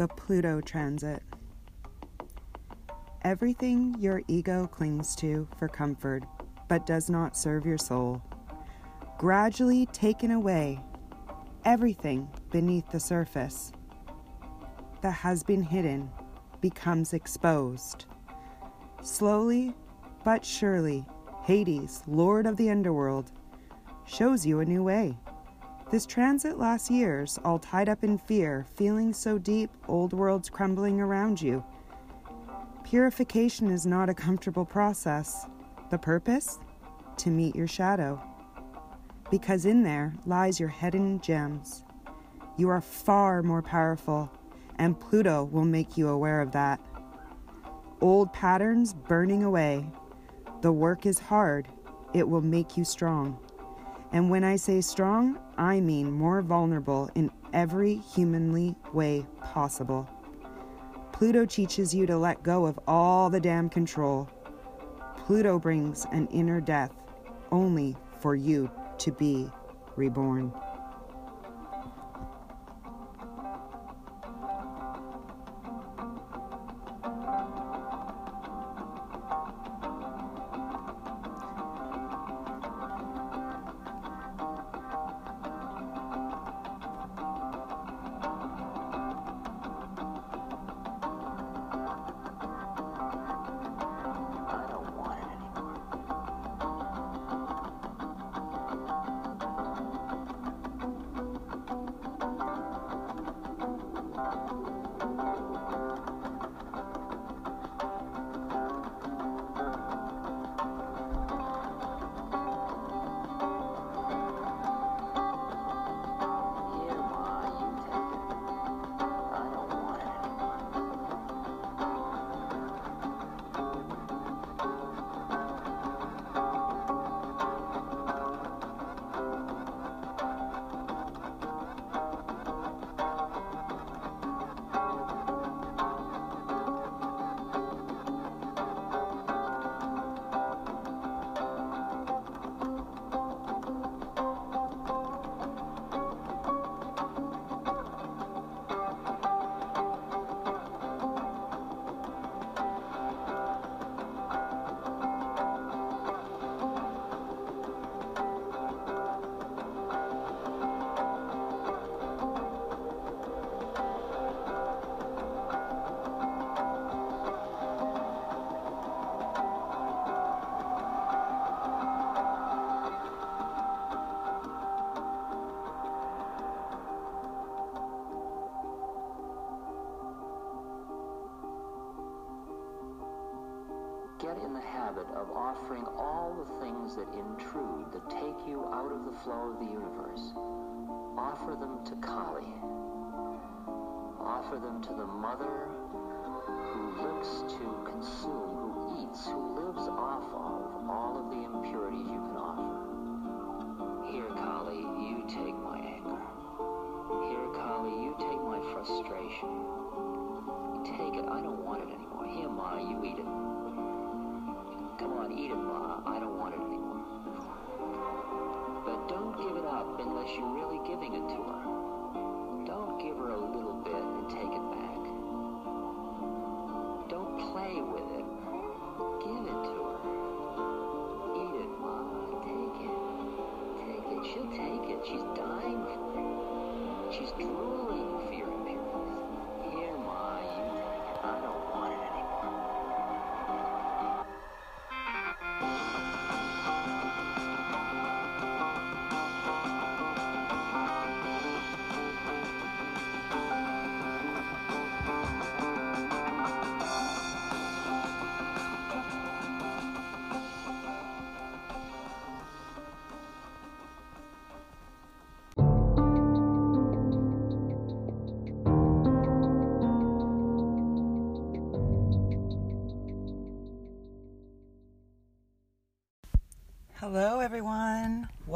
the Pluto transit. Everything your ego clings to for comfort but does not serve your soul, gradually taken away, everything beneath the surface that has been hidden becomes exposed. Slowly but surely, Hades, Lord of the Underworld, shows you a new way. This transit lasts years, all tied up in fear, feeling so deep, old world's crumbling around you. Purification is not a comfortable process. The purpose? To meet your shadow. Because in there lies your hidden gems. You are far more powerful, and Pluto will make you aware of that. Old patterns burning away. The work is hard, it will make you strong. And when I say strong, I mean more vulnerable in every humanly way possible. Pluto teaches you to let go of all the damn control. Pluto brings an inner death only for you to be reborn. Mother who looks to consume, who eats, who lives off of all of the impurities you can offer. Here, Kali, you take my anger. Here, Kali, you take my frustration. Take it. I don't want it anymore. Here, Ma, you eat it. Come on, eat it, Ma. I don't want it anymore. But don't give it up unless you're really giving it to her. Don't give her a little bit and take it back. Play with it. Give it to her. Eat it, Ma. Take it. Take it. She'll take it. She's dying for it. She's drooling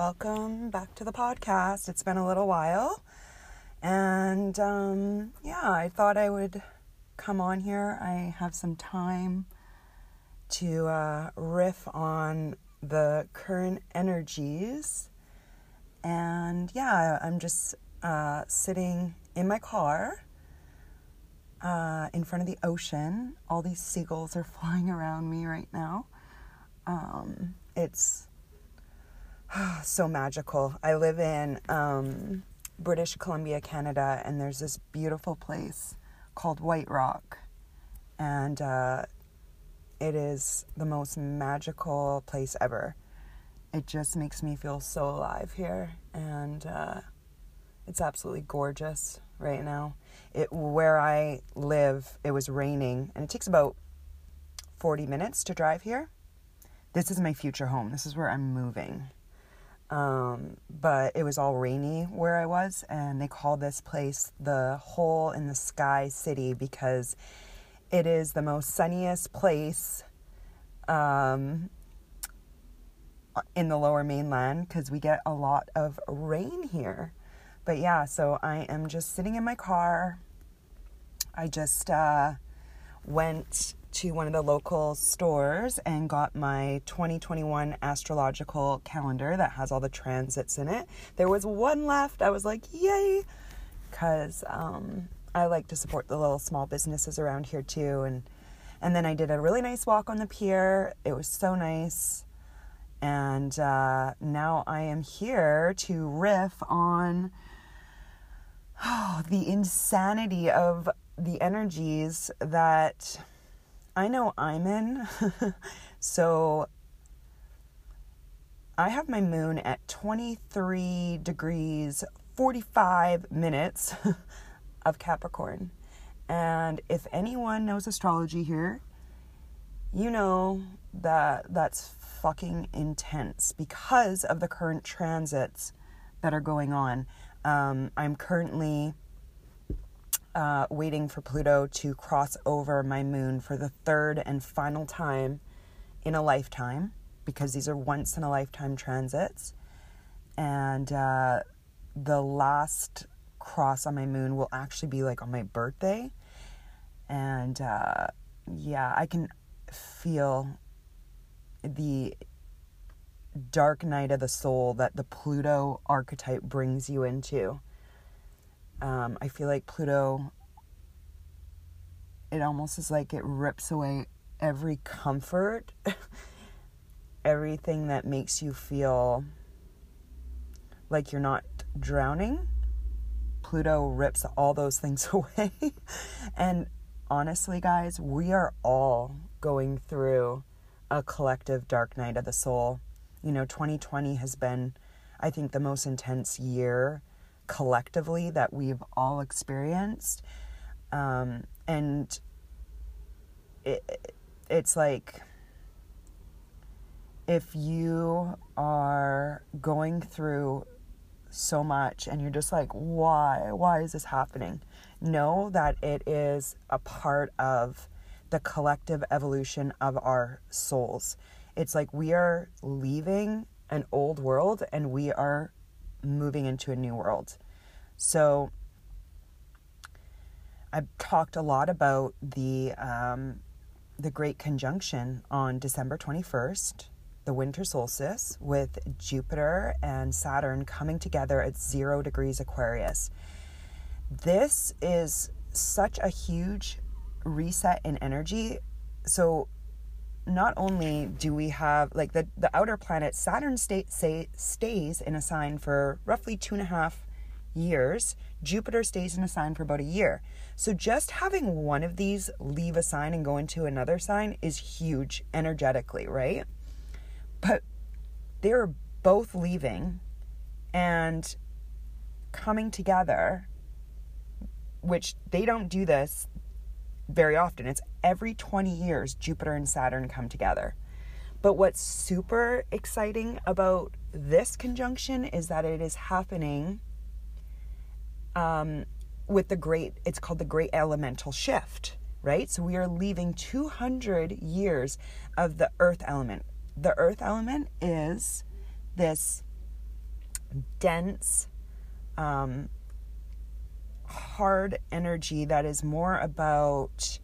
Welcome back to the podcast. It's been a little while. And um, yeah, I thought I would come on here. I have some time to uh, riff on the current energies. And yeah, I'm just uh, sitting in my car uh, in front of the ocean. All these seagulls are flying around me right now. Um, it's so magical. I live in um, British Columbia, Canada, and there's this beautiful place called White Rock. And uh, it is the most magical place ever. It just makes me feel so alive here. And uh, it's absolutely gorgeous right now. It where I live, it was raining, and it takes about 40 minutes to drive here. This is my future home. This is where I'm moving. Um, but it was all rainy where I was, and they call this place the hole in the sky city because it is the most sunniest place um, in the lower mainland because we get a lot of rain here. But yeah, so I am just sitting in my car. I just uh, went to one of the local stores and got my 2021 astrological calendar that has all the transits in it. There was one left. I was like, yay! Because um, I like to support the little small businesses around here too. And, and then I did a really nice walk on the pier. It was so nice. And uh, now I am here to riff on oh, the insanity of the energies that I know I'm in. so I have my moon at 23 degrees 45 minutes of Capricorn. And if anyone knows astrology here, you know that that's fucking intense because of the current transits that are going on. Um, I'm currently uh, waiting for Pluto to cross over my moon for the third and final time in a lifetime because these are once in a lifetime transits. And uh, the last cross on my moon will actually be like on my birthday. And uh, yeah, I can feel the dark night of the soul that the Pluto archetype brings you into. Um, I feel like Pluto, it almost is like it rips away every comfort, everything that makes you feel like you're not drowning. Pluto rips all those things away. and honestly, guys, we are all going through a collective dark night of the soul you know, 2020 has been, I think, the most intense year collectively that we've all experienced. Um, and it, it's like if you are going through so much and you're just like, why? Why is this happening? Know that it is a part of the collective evolution of our souls. It's like we are leaving an old world and we are moving into a new world. So I've talked a lot about the um, the Great Conjunction on December 21st, the winter solstice, with Jupiter and Saturn coming together at zero degrees Aquarius. This is such a huge reset in energy. So not only do we have like the, the outer planet saturn state say, stays in a sign for roughly two and a half years. Jupiter stays in a sign for about a year. So just having one of these leave a sign and go into another sign is huge energetically right? But they're both leaving and coming together which they don't do this very often. It's every 20 years Jupiter and Saturn come together. But what's super exciting about this conjunction is that it is happening um, with the great, it's called the Great Elemental Shift, right? So we are leaving 200 years of the earth element. The earth element is this dense, um, hard energy that is more about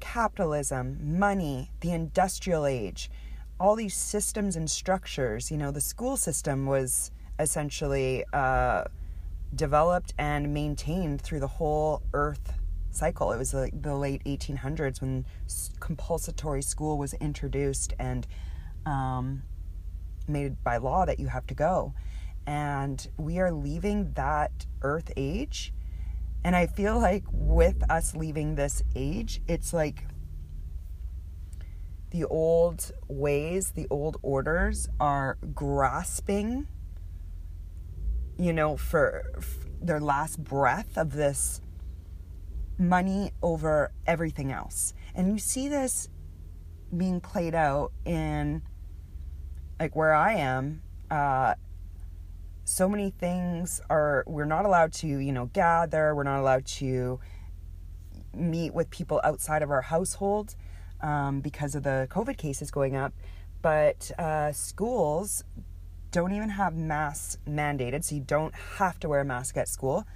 capitalism, money, the industrial age, all these systems and structures. You know, the school system was essentially uh, developed and maintained through the whole Earth cycle. It was like the late 1800s when compulsory school was introduced and um, made by law that you have to go. And we are leaving that earth age. And I feel like with us leaving this age, it's like the old ways, the old orders are grasping, you know, for, for their last breath of this money over everything else. And you see this being played out in like where I am, uh, so many things are we're not allowed to, you know, gather, we're not allowed to meet with people outside of our household um, because of the COVID cases going up. But uh, schools don't even have masks mandated, so you don't have to wear a mask at school.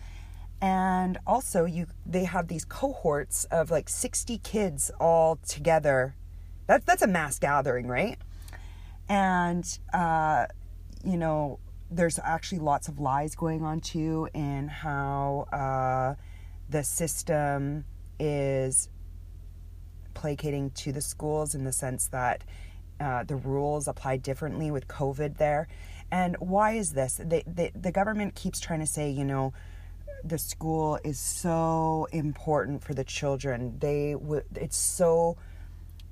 And also, you they have these cohorts of like 60 kids all together. That's that's a mass gathering, right? And uh, you know, there's actually lots of lies going on too in how uh, the system is placating to the schools in the sense that uh, the rules apply differently with COVID there. And why is this? They, the government keeps trying to say, you know, the school is so important for the children. They w- it's so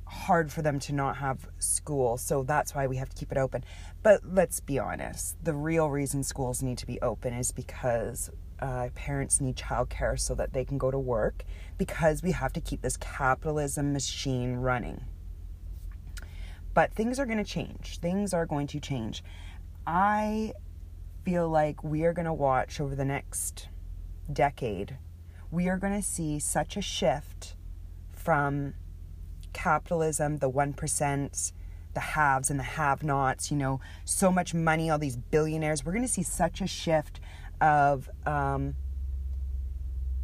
hard for them to not have school. So that's why we have to keep it open. But let's be honest the real reason schools need to be open is because uh, parents need childcare so that they can go to work, because we have to keep this capitalism machine running. But things are going to change. Things are going to change. I feel like we are going to watch over the next decade, we are going to see such a shift from capitalism, the 1%, the haves and the have nots, you know, so much money, all these billionaires. We're going to see such a shift of um,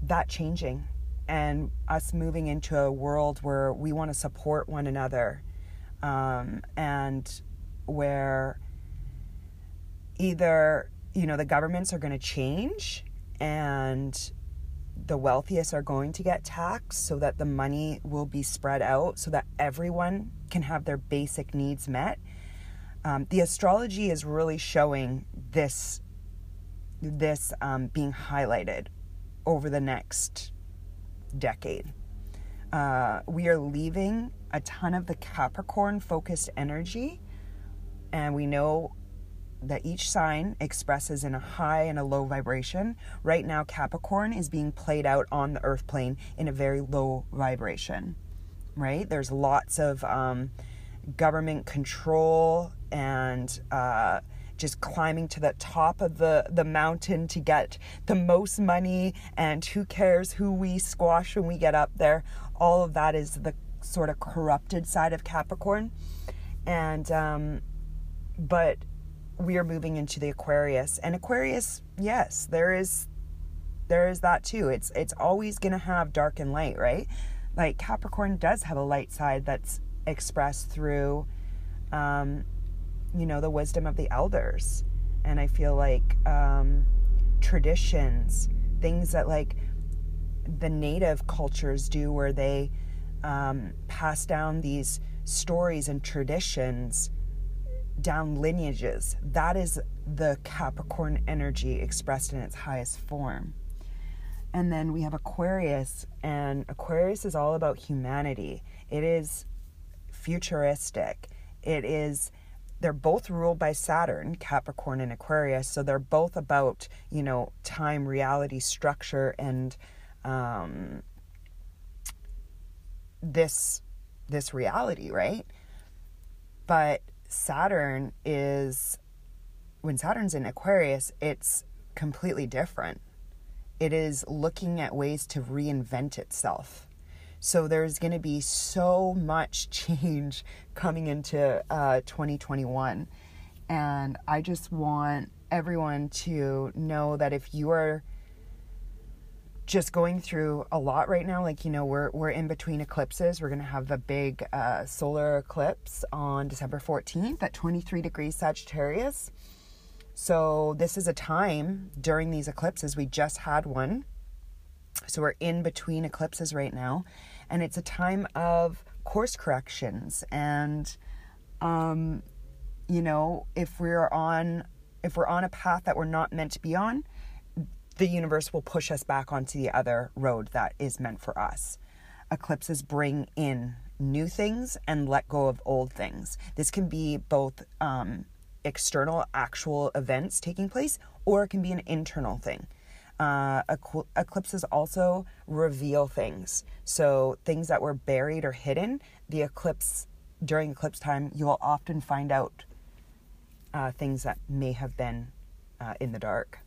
that changing and us moving into a world where we want to support one another um, and where either, you know, the governments are going to change and the wealthiest are going to get taxed so that the money will be spread out so that everyone can have their basic needs met. Um, the astrology is really showing this this um, being highlighted over the next decade. Uh, we are leaving a ton of the Capricorn focused energy, and we know that each sign expresses in a high and a low vibration. Right now, Capricorn is being played out on the earth plane in a very low vibration, right? There's lots of um, government control and uh, just climbing to the top of the, the mountain to get the most money, and who cares who we squash when we get up there. All of that is the sort of corrupted side of Capricorn. And, um, but we are moving into the Aquarius. And Aquarius, yes, there is there is that too. It's it's always going to have dark and light, right? Like Capricorn does have a light side that's expressed through um you know, the wisdom of the elders. And I feel like um traditions, things that like the native cultures do where they um, pass down these stories and traditions down lineages. That is the Capricorn energy expressed in its highest form. And then we have Aquarius, and Aquarius is all about humanity. It is futuristic. It is, they're both ruled by Saturn, Capricorn and Aquarius. So they're both about, you know, time, reality, structure, and um, this this reality, right? But Saturn is when Saturn's in Aquarius, it's completely different. It is looking at ways to reinvent itself. So there's going to be so much change coming into uh, 2021. And I just want everyone to know that if you are just going through a lot right now. Like, you know, we're, we're in between eclipses. We're to have the big uh, solar eclipse on December 14th at 23 degrees Sagittarius. So, this is a time during these eclipses. We just had one So we're in between eclipses right now, and it's a time of course corrections and um, you know, if we're on if we're on a path that we're not meant to be on, the universe will push us back onto the other road that is meant for us. Eclipses bring in new things and let go of old things. This can be both um, external, actual events taking place, or it can be an internal thing. Uh, eclipses also reveal things. So, things that were buried or hidden, the eclipse, during eclipse time, you will often find out uh, things that may have been uh, in the dark.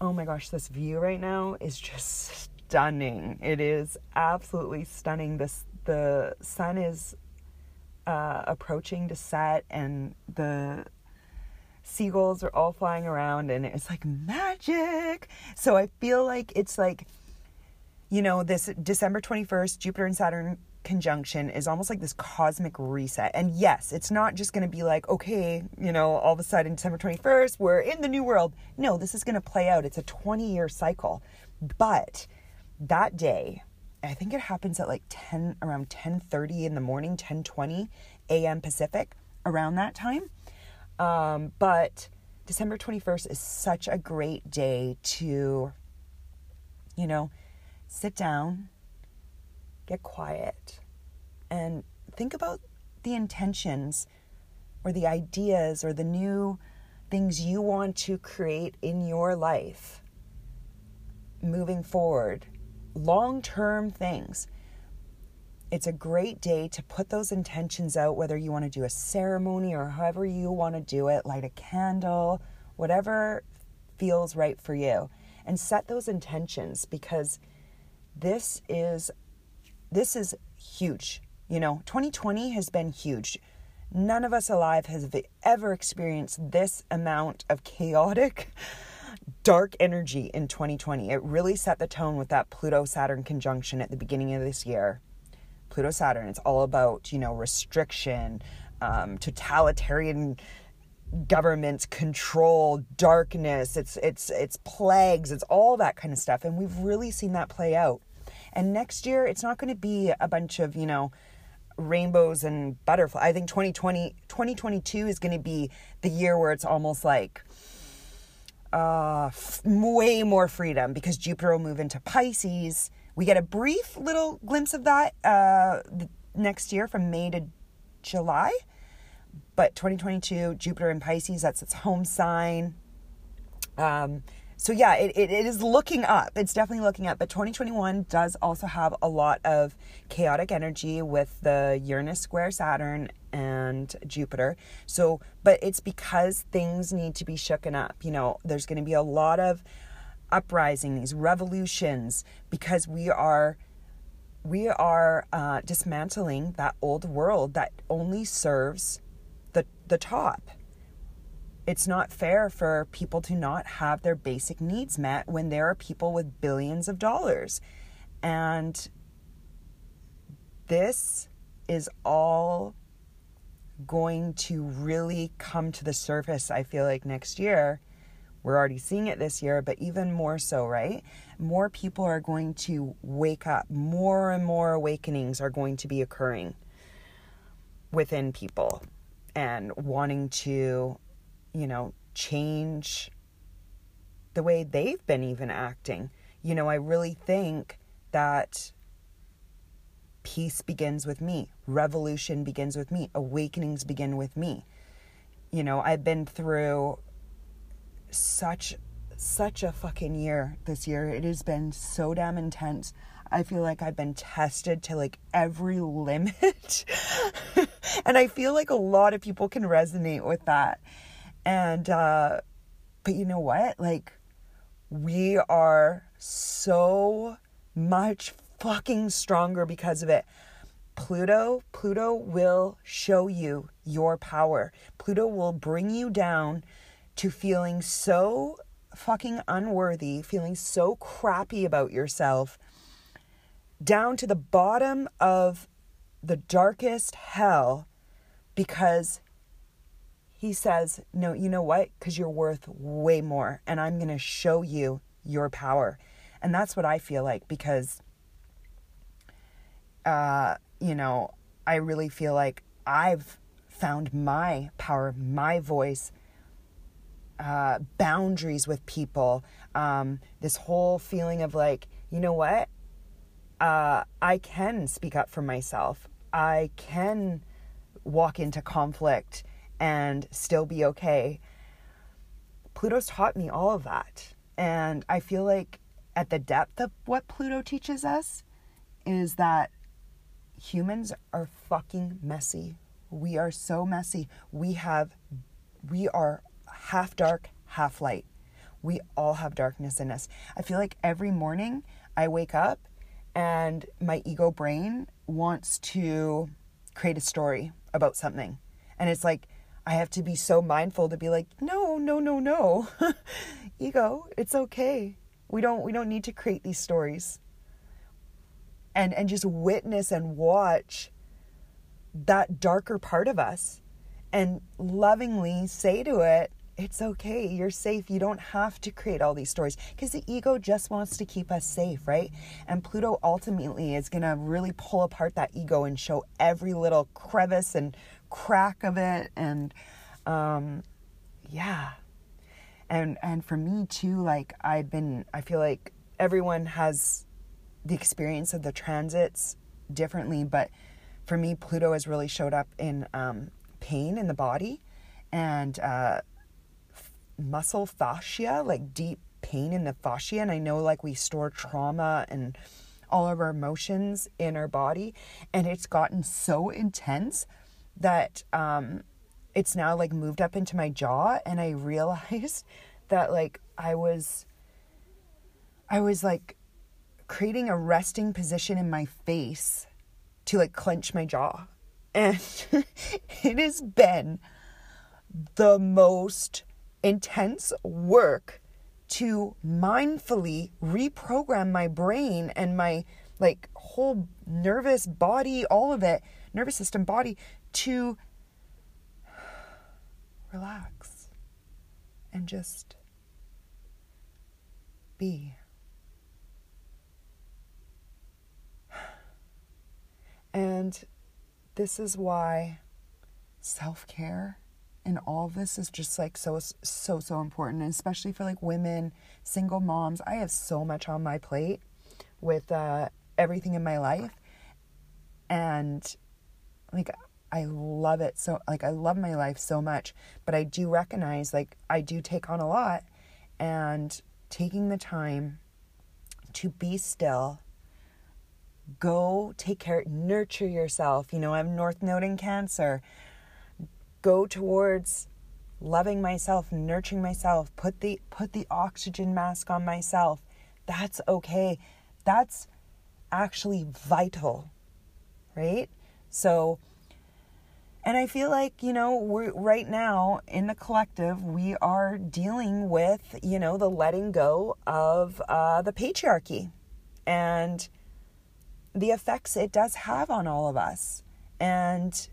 Oh my gosh, this view right now is just stunning. It is absolutely stunning. This the sun is uh, approaching to set, and the seagulls are all flying around, and it's like magic. So I feel like it's like, you know, this December twenty first, Jupiter and Saturn conjunction is almost like this cosmic reset. And yes, it's not just going to be like, okay, you know, all of a sudden December 21st, we're in the new world. No, this is going to play out. It's a 20 year cycle. But that day, I think it happens at like 10 around 10:30 in the morning, 10:20 a.m. Pacific, around that time. Um, but December 21st is such a great day to you know, sit down, get quiet, and think about the intentions or the ideas or the new things you want to create in your life moving forward, long term things. It's a great day to put those intentions out, whether you want to do a ceremony or however you want to do it, light a candle, whatever feels right for you, and set those intentions because this is this is huge. You know, 2020 has been huge. None of us alive has ever experienced this amount of chaotic, dark energy in 2020. It really set the tone with that Pluto Saturn conjunction at the beginning of this year. Pluto Saturn, it's all about, you know, restriction, um, totalitarian governments control darkness it's it's it's plagues it's all that kind of stuff and we've really seen that play out and next year, it's not going to be a bunch of, you know, rainbows and butterflies. I think 2020, 2022 is going to be the year where it's almost like uh, f- way more freedom because Jupiter will move into Pisces. We get a brief little glimpse of that uh, next year from May to July. But 2022, Jupiter in Pisces, that's its home sign. Um, so yeah, it, it, it is looking up. It's definitely looking up. But 2021 does also have a lot of chaotic energy with the Uranus square Saturn and Jupiter. So, but it's because things need to be shooken up. You know, there's going to be a lot of uprisings, revolutions, because we are we are uh, dismantling that old world that only serves the the top it's not fair for people to not have their basic needs met when there are people with billions of dollars. And this is all going to really come to the surface, I feel like, next year. We're already seeing it this year, but even more so, right? More people are going to wake up. More and more awakenings are going to be occurring within people and wanting to you know, change the way they've been even acting. You know, I really think that peace begins with me, revolution begins with me, awakenings begin with me. You know, I've been through such such a fucking year this year. It has been so damn intense. I feel like I've been tested to like every limit. and I feel like a lot of people can resonate with that. And, uh, but you know what? Like, we are so much fucking stronger because of it. Pluto, Pluto will show you your power. Pluto will bring you down to feeling so fucking unworthy, feeling so crappy about yourself, down to the bottom of the darkest hell because he says, No, you know what? Because you're worth way more, and I'm going to show you your power. And that's what I feel like because, uh, you know, I really feel like I've found my power, my voice, uh, boundaries with people. Um, this whole feeling of like, you know what? Uh, I can speak up for myself. I can walk into conflict and still be okay. Pluto's taught me all of that. And I feel like at the depth of what Pluto teaches us is that humans are fucking messy. We are so messy. We have, we are half dark, half light. We all have darkness in us. I feel like every morning I wake up and my ego brain wants to create a story about something. And it's like, I have to be so mindful to be like, no, no, no, no. ego, it's okay. We don't we don't need to create these stories. And and just witness and watch that darker part of us and lovingly say to it, it's okay. You're safe. You don't have to create all these stories because the ego just wants to keep us safe, right? And Pluto ultimately is going to really pull apart that ego and show every little crevice and crack of it. And um, yeah. And, and for me too, like I've been, I feel like everyone has the experience of the transits differently, but for me, Pluto has really showed up in um, pain in the body and uh, muscle fascia, like deep pain in the fascia. And I know like we store trauma and all of our emotions in our body. And it's gotten so intense that um, it's now like moved up into my jaw. And I realized that like I was, I was like creating a resting position in my face to like clench my jaw. And it has been the most intense work to mindfully reprogram my brain and my like whole nervous body, all of it, nervous system, body to relax and just be. And this is why self care and all this is just like so so so important and especially for like women single moms i have so much on my plate with uh, everything in my life and like i love it so like i love my life so much but i do recognize like i do take on a lot and taking the time to be still go take care nurture yourself you know i'm north node in cancer go towards loving myself, nurturing myself, put the put the oxygen mask on myself. That's okay. That's actually vital. Right? So and I feel like, you know, we're right now in the collective, we are dealing with, you know, the letting go of uh, the patriarchy and the effects it does have on all of us. And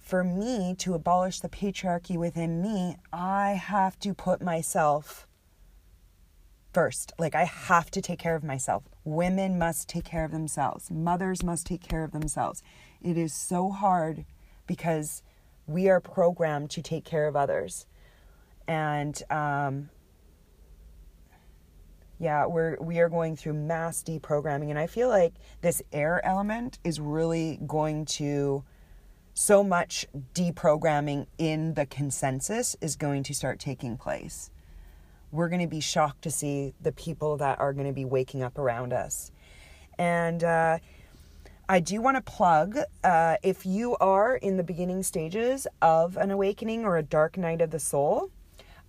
for me to abolish the patriarchy within me, I have to put myself first. Like, I have to take care of myself. Women must take care of themselves, mothers must take care of themselves. It is so hard because we are programmed to take care of others. And, um, yeah, we're we are going through mass deprogramming, and I feel like this air element is really going to so much deprogramming in the consensus is going to start taking place. We're going to be shocked to see the people that are going to be waking up around us. And uh, I do want to plug uh, if you are in the beginning stages of an awakening or a dark night of the soul,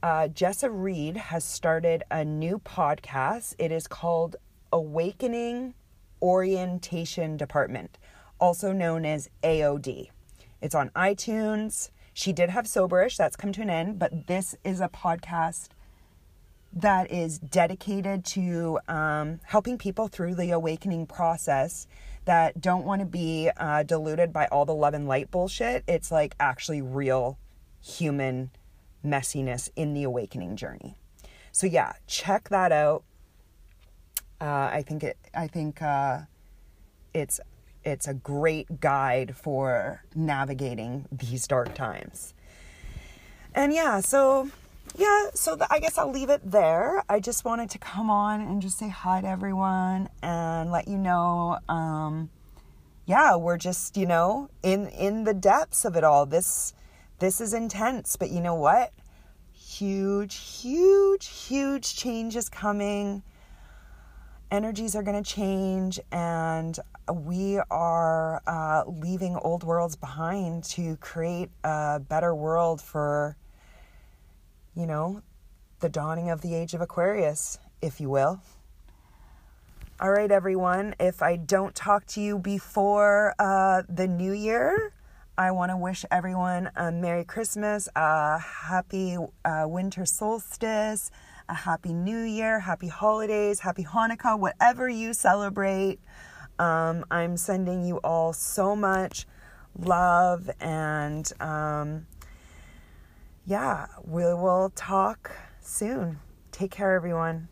uh, Jessa Reed has started a new podcast. It is called Awakening Orientation Department, also known as AOD. It's on iTunes. She did have Soberish, that's come to an end, but this is a podcast that is dedicated to um, helping people through the awakening process that don't want to be uh, deluded by all the love and light bullshit. It's like actually real human messiness in the awakening journey. So, yeah, check that out. Uh, I think it. I think uh, it's it's a great guide for navigating these dark times. And yeah, so yeah, so the, I guess I'll leave it there. I just wanted to come on and just say hi to everyone and let you know. Um, yeah, we're just you know in in the depths of it all. This this is intense, but you know what? Huge, huge, huge change is coming. Energies are going to change, and we are uh, leaving old worlds behind to create a better world for, you know, the dawning of the age of Aquarius, if you will. All right, everyone. If I don't talk to you before uh, the new year, I want to wish everyone a Merry Christmas, a happy uh, winter solstice, a happy new year, happy holidays, happy Hanukkah, whatever you celebrate. Um, I'm sending you all so much love and um, yeah, we will talk soon. Take care, everyone.